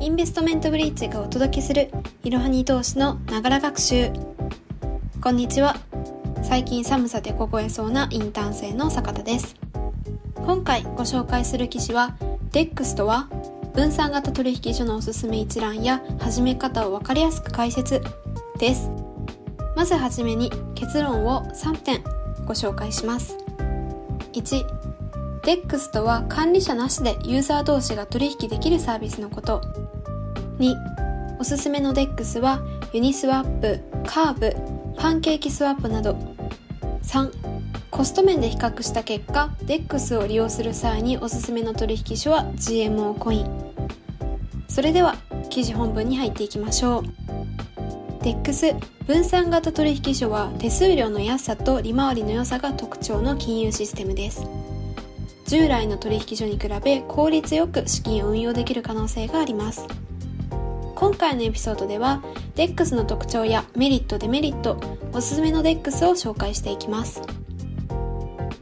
インベストメントブリッジがお届けするいろはに投資のながら学習。こんにちは。最近寒さで凍えそうなインターン生の坂田です。今回ご紹介する記事は DEX とは分散型取引所のおすすめ一覧や始め方を分かりやすく解説です。まずはじめに結論を3点ご紹介します。1 DEX とは管理者なしでユーザー同士が取引できるサービスのこと。2おすすめの DEX はユニスワップ、カーブ、パンケーキスワップなど。3コスト面で比較した結果 DEX を利用する際におすすめの取引所は GMO コイン。それでは記事本文に入っていきましょう。DEX 分散型取引所は手数料の安さと利回りの良さが特徴の金融システムです。従来の取引所に比べ効率よく資金を運用できる可能性があります。今回のエピソードでは DEX の特徴やメリットデメリットおすすめの DEX を紹介していきます。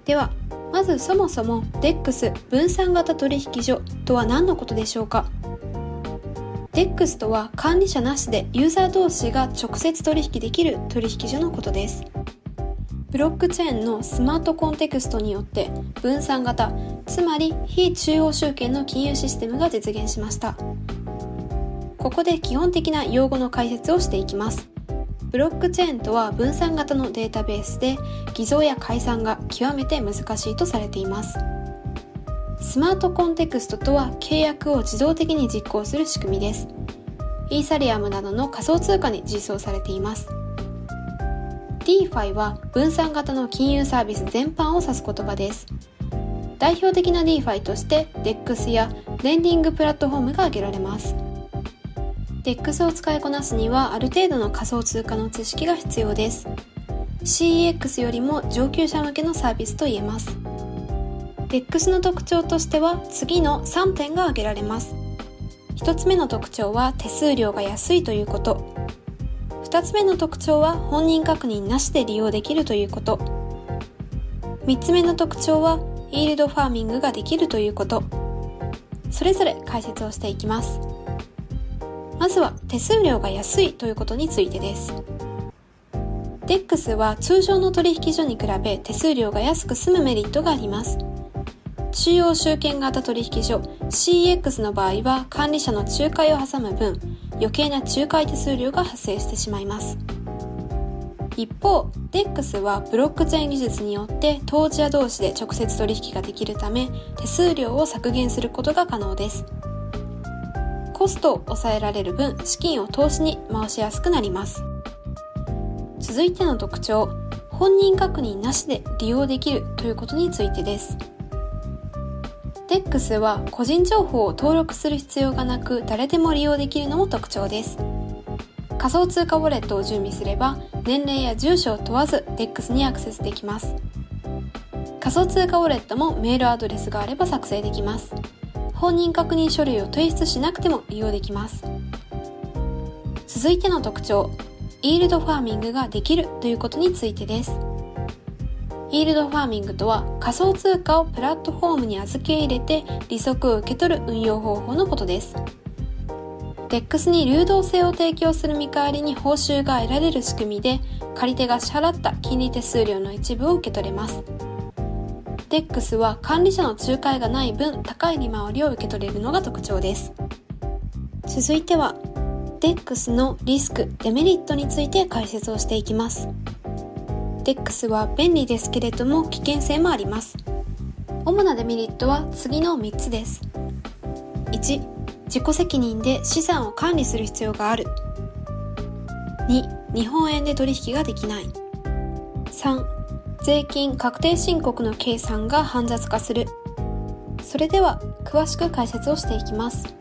ではまずそもそも DEX 分散型取引所とは何のことでしょうか？DEX とは管理者なしでユーザー同士が直接取引できる取引所のことです。ブロックチェーンのスマートコンテクストによって分散型つまり非中央集権の金融システムが実現しました。ここで基本的な用語の解説をしていきます。ブロックチェーンとは分散型のデータベースで偽造や改ざんが極めて難しいとされています。スマートコンテクストとは契約を自動的に実行する仕組みです。イーサリアムなどの仮想通貨に実装されています。DeFi は分散型の金融サービス全般を指す言葉です。代表的な DeFi として DEX やレンディングプラットフォームが挙げられます。DEX を使いこなすにはある程度の仮想通貨の知識が必要です。CEX よりも上級者向けのサービスと言えます。DEX の特徴としては次の3点が挙げられます。1つ目の特徴は手数料が安いということ。2つ目の特徴は本人確認なしで利用できるということ。3つ目の特徴はイールドファーミングができるということ。それぞれ解説をしていきます。まずは手数料が安いということについてです。DEX は通常の取引所に比べ手数料が安く済むメリットがあります。中央集権型取引所 CX の場合は管理者の仲介を挟む分余計な仲介手数料が発生してしまいます。一方 DEX はブロックチェーン技術によって当事者同士で直接取引ができるため手数料を削減することが可能です。コストを抑えられる分資金を投資に回しやすくなります。続いての特徴本人確認なしで利用できるということについてです。DEX は個人情報を登録する必要がなく誰でも利用できるのも特徴です。仮想通貨ウォレットを準備すれば年齢や住所を問わず DEX にアクセスできます。仮想通貨ウォレットもメールアドレスがあれば作成できます。本人確認書類を提出しなくても利用できます続いての特徴イールドファーミングができるということについてですイールドファーミングとは仮想通貨をプラットフォームに預け入れて利息を受け取る運用方法のことです。DEX に流動性を提供する見返りに報酬が得られる仕組みで借り手が支払った金利手数料の一部を受け取れます。DEX は管理者の仲介がない分高い利回りを受け取れるのが特徴です。続いては DEX のリスク、デメリットについて解説をしていきます。DEX は便利ですけれども危険性もあります主なデメリットは次の3つです1自己責任で資産を管理する必要がある2日本円で取引ができない3税金確定申告の計算が煩雑化するそれでは詳しく解説をしていきます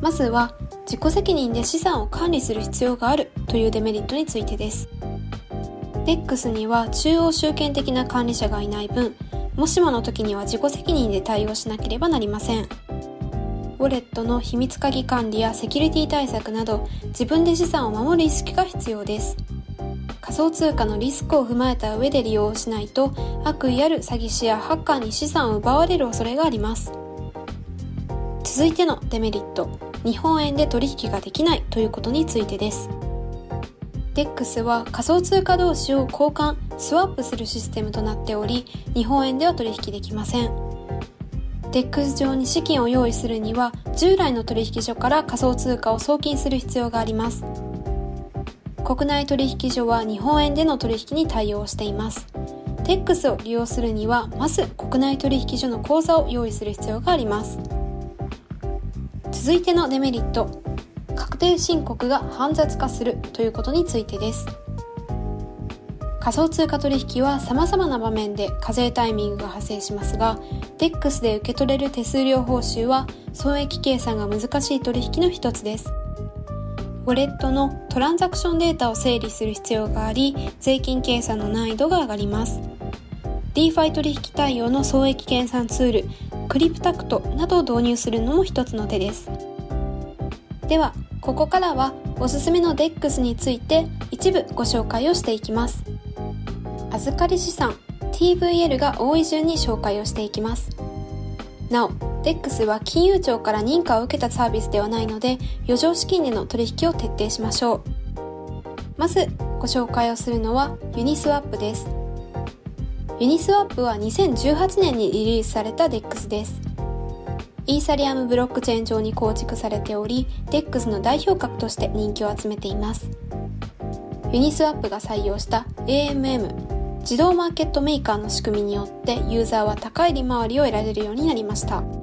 まずは自己責任で資産を管理する必要があるというデメリットについてです DEX には中央集権的な管理者がいない分、もしもの時には自己責任で対応しなければなりません。ウォレットの秘密鍵管理やセキュリティ対策など自分で資産を守る意識が必要です。仮想通貨のリスクを踏まえた上で利用しないと悪意ある詐欺師やハッカーに資産を奪われる恐れがあります。続いてのデメリット。日本円で取引ができないということについてです DEX は仮想通貨同士を交換スワップするシステムとなっており日本円では取引できません DEX 上に資金を用意するには従来の取引所から仮想通貨を送金する必要があります国内取引所は日本円での取引に対応しています。DEX を利用するにはまず国内取引所の口座を用意する必要があります。続いてのデメリット。確定申告が煩雑化するということについてです。仮想通貨取引は様々な場面で課税タイミングが発生しますが DEX で受け取れる手数料報酬は損益計算が難しい取引の一つです。ウォレットのトランザクションデータを整理する必要があり税金計算の難易度が上がります。DeFi 取引対応の損益計算ツールクリプタクトなどを導入するのも一つの手です。ではここからはおすすめの DEX について一部ご紹介をしていきます。預かり資産 TVL が多い順に紹介をしていきます。なお DEX は金融庁から認可を受けたサービスではないので余剰資金での取引を徹底しましょう。まずご紹介をするのはユニスワップです。ユニスワップは2018年にリリースされた DEX です。イーサリアムブロックチェーン上に構築されており DEX の代表格として人気を集めています。ユニスワップが採用した AMM 自動マーケットメーカーの仕組みによってユーザーは高い利回りを得られるようになりました。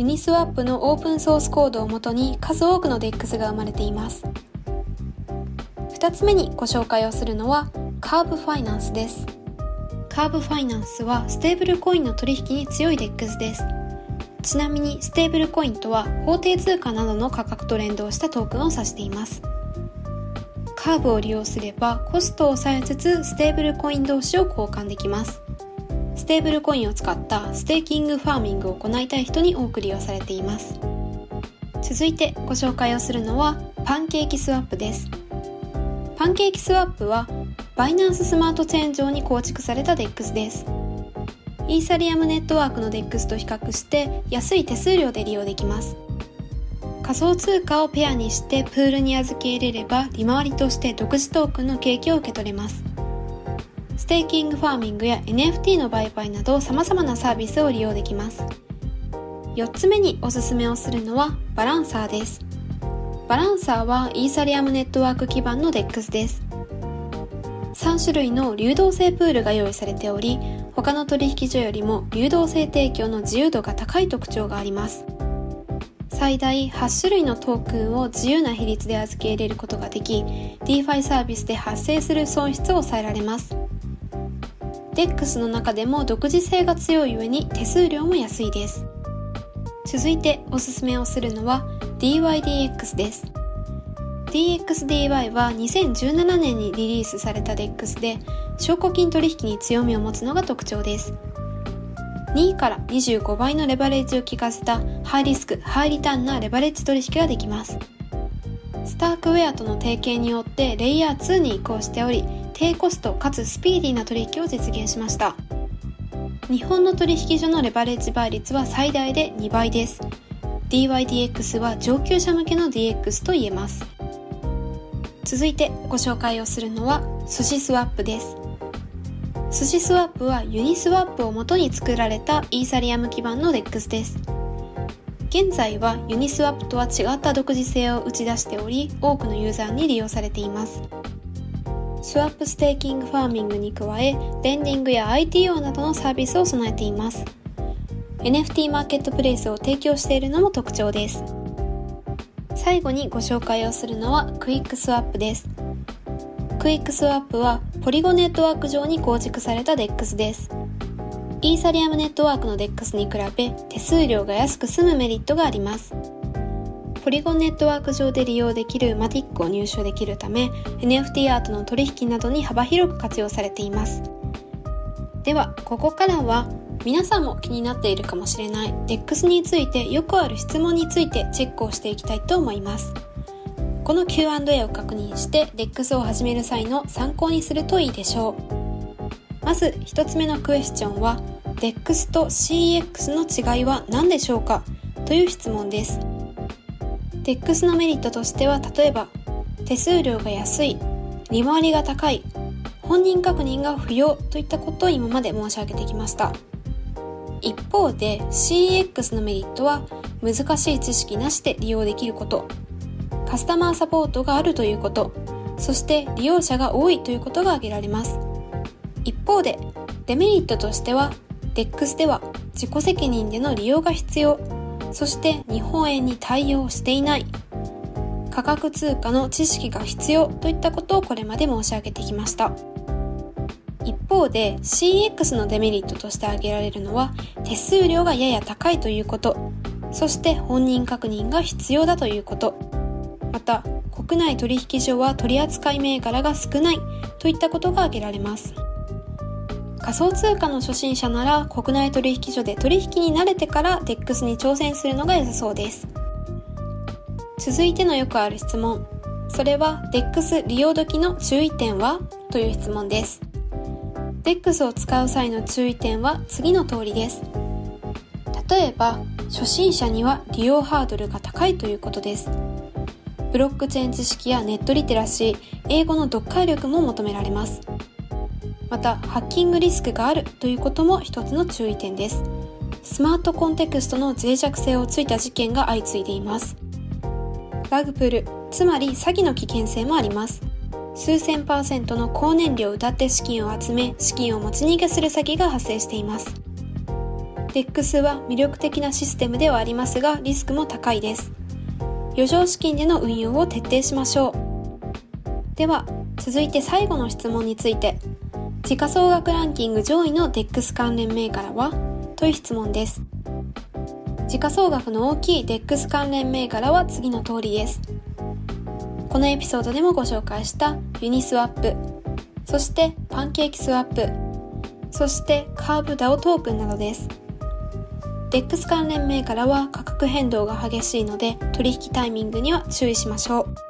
ユニスワップのオープンソースコードをもとに数多くの DEX が生まれています。2つ目にご紹介をするのはカーブファイナンスです。カーブファイナンスはステーブルコインの取引に強い DEX です。ちなみにステーブルコインとは法定通貨などの価格と連動したトークンを指しています。カーブを利用すればコストを抑えつつステーブルコイン同士を交換できます。ステーブルコインを使ったステーキングファーミングを行いたい人に多く利用されています。続いてご紹介をするのはパンケーキスワップです。パンケーキスワップはバイナンススマートチェーン上に構築された DEX です。イーサリアムネットワークの DEX と比較して安い手数料で利用できます。仮想通貨をペアにしてプールに預け入れれば利回りとして独自トークンの景気を受け取れます。テーキングファーミングや NFT の売買など様々なサービスを利用できます。4つ目におすすめをするのはバランサーです。バランサーはイーサリアムネットワーク基盤の DEX です。3種類の流動性プールが用意されており他の取引所よりも流動性提供の自由度が高い特徴があります。最大8種類のトークンを自由な比率で預け入れることができ DeFi サービスで発生する損失を抑えられます。DEX の中でも独自性が強い上に手数料も安いです。続いておすすめをするのは DYDX です。DXDY は2017年にリリースされた DEX で証拠金取引に強みを持つのが特徴です。2位から25倍のレバレッジを効かせたハイリスク、ハイリターンなレバレッジ取引ができます。スタークウェアとの提携によってレイヤー2に移行しており低コストかつスピーディーな取引を実現しました。日本の取引所のレバレッジ倍率は最大で2倍です。DYDX は上級者向けの DX と言えます。続いてご紹介をするのは寿司スワップです。寿司スワップはユニスワップを元に作られたイーサリアム基盤の DEX です。現在はユニスワップとは違った独自性を打ち出しており多くのユーザーに利用されています。スワップステーキングファーミングに加えレンディングや IDO などのサービスを備えています。NFT マーケットプレイスを提供しているのも特徴です。最後にご紹介をするのはクイックスワップです。クイックスワップはポリゴンネットワーク上に構築された DEX です。イーサリアムネットワークの DEX に比べ手数料が安く済むメリットがあります。ポリゴンネットワーク上で利用できる MATIC を入手できるため NFT アートの取引などに幅広く活用されていますではここからは皆さんも気になっているかもしれない DEX についてよくある質問についてチェックをしていきたいと思います。この Q&A を確認して DEX を始める際の参考にするといいでしょう。まず1つ目のクエスチョンは DEX と CEX の違いは何でしょうか？という質問です。DEX のメリットとしては例えば手数料が安い利回りが高い本人確認が不要といったことを今まで申し上げてきました。一方で CX のメリットは難しい知識なしで利用できること。カスタマーサポートがあるということ。そして利用者が多いということが挙げられます。一方でデメリットとしては DEX では自己責任での利用が必要。そして日本円に対応していない。価格通貨の知識が必要といったことをこれまで申し上げてきました。一方で CX のデメリットとして挙げられるのは手数料がやや高いということ。そして本人確認が必要だということ。また国内取引所は取扱銘柄が少ないといったことが挙げられます。仮想通貨の初心者なら国内取引所で取引に慣れてから DEX に挑戦するのが良さそうです。続いてのよくある質問。それは DEX 利用時の注意点は？という質問です。DEX を使う際の注意点は？次の通りです。例えば初心者には利用ハードルが高いということです。ブロックチェーン知識やネットリテラシー英語の読解力も求められます。またハッキングリスクがあるということも一つの注意点です。スマートコンテクストの脆弱性をついた事件が相次いでいます。ラグプルつまり詐欺の危険性もあります。数千パーセントの高燃料を謳って資金を集め資金を持ち逃げする詐欺が発生しています。DEX は魅力的なシステムではありますがリスクも高いです。余剰資金での運用を徹底しましょう。では続いて最後の質問について。時価総額ランキング上位の DEX 関連銘柄は？という質問です。時価総額の大きい DEX 関連銘柄は次の通りです。このエピソードでもご紹介したユニスワップ、そしてパンケーキスワップ、そしてカーブダオトークンなどです。DEX 関連銘柄は価格変動が激しいので取引タイミングには注意しましょう。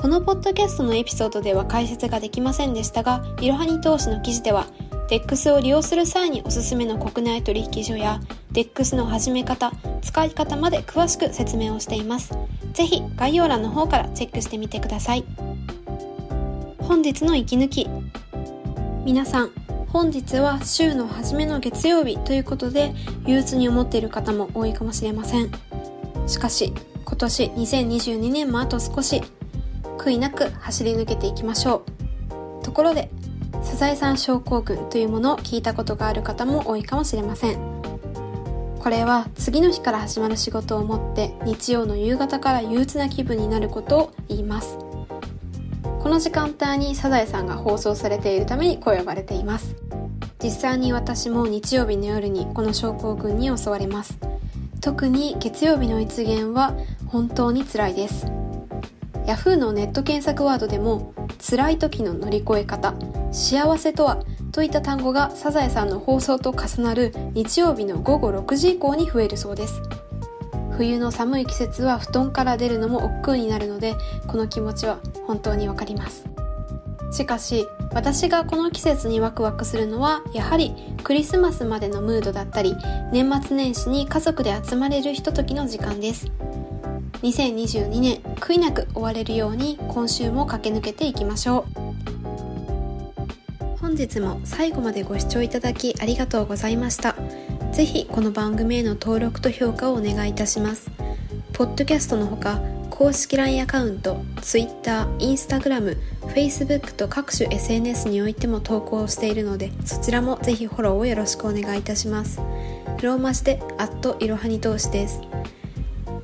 このポッドキャストのエピソードでは解説ができませんでしたが、いろはに投資の記事では、DEX を利用する際におすすめの国内取引所や、DEX の始め方、使い方まで詳しく説明をしています。ぜひ概要欄の方からチェックしてみてください。本日の息抜き。皆さん、本日は週の初めの月曜日ということで、憂鬱に思っている方も多いかもしれません。しかし、今年2022年もあと少し悔いなく走り抜けていきましょう。ところで、サザエさん症候群というものを聞いたことがある方も多いかもしれません。これは次の日から始まる仕事を持って日曜の夕方から憂鬱な気分になることを言います。この時間帯にサザエさんが放送されているためにこう呼ばれています。実際に私も日曜日の夜にこの症候群に襲われます。特に月曜日の一元は本当に辛いです。Yahoo! のネット検索ワードでも辛い時の乗り越え方幸せとはといった単語がサザエさんの放送と重なる日曜日の午後6時以降に増えるそうです。冬の寒い季節は布団から出るのも億劫になるのでこの気持ちは本当にわかります。しかし私がこの季節にワクワクするのはやはりクリスマスまでのムードだったり年末年始に家族で集まれるひとときの時間です。2022年悔いなく終われるように今週も駆け抜けていきましょう。本日も最後までご視聴いただきありがとうございました。ぜひこの番組への登録と評価をお願いいたします。ポッドキャストのほか公式 LINE アカウント Twitter、Instagram、Facebook と各種 SNS においても投稿しているのでそちらもぜひフォローをよろしくお願いいたします。ローマ字でアットいろはに投資です。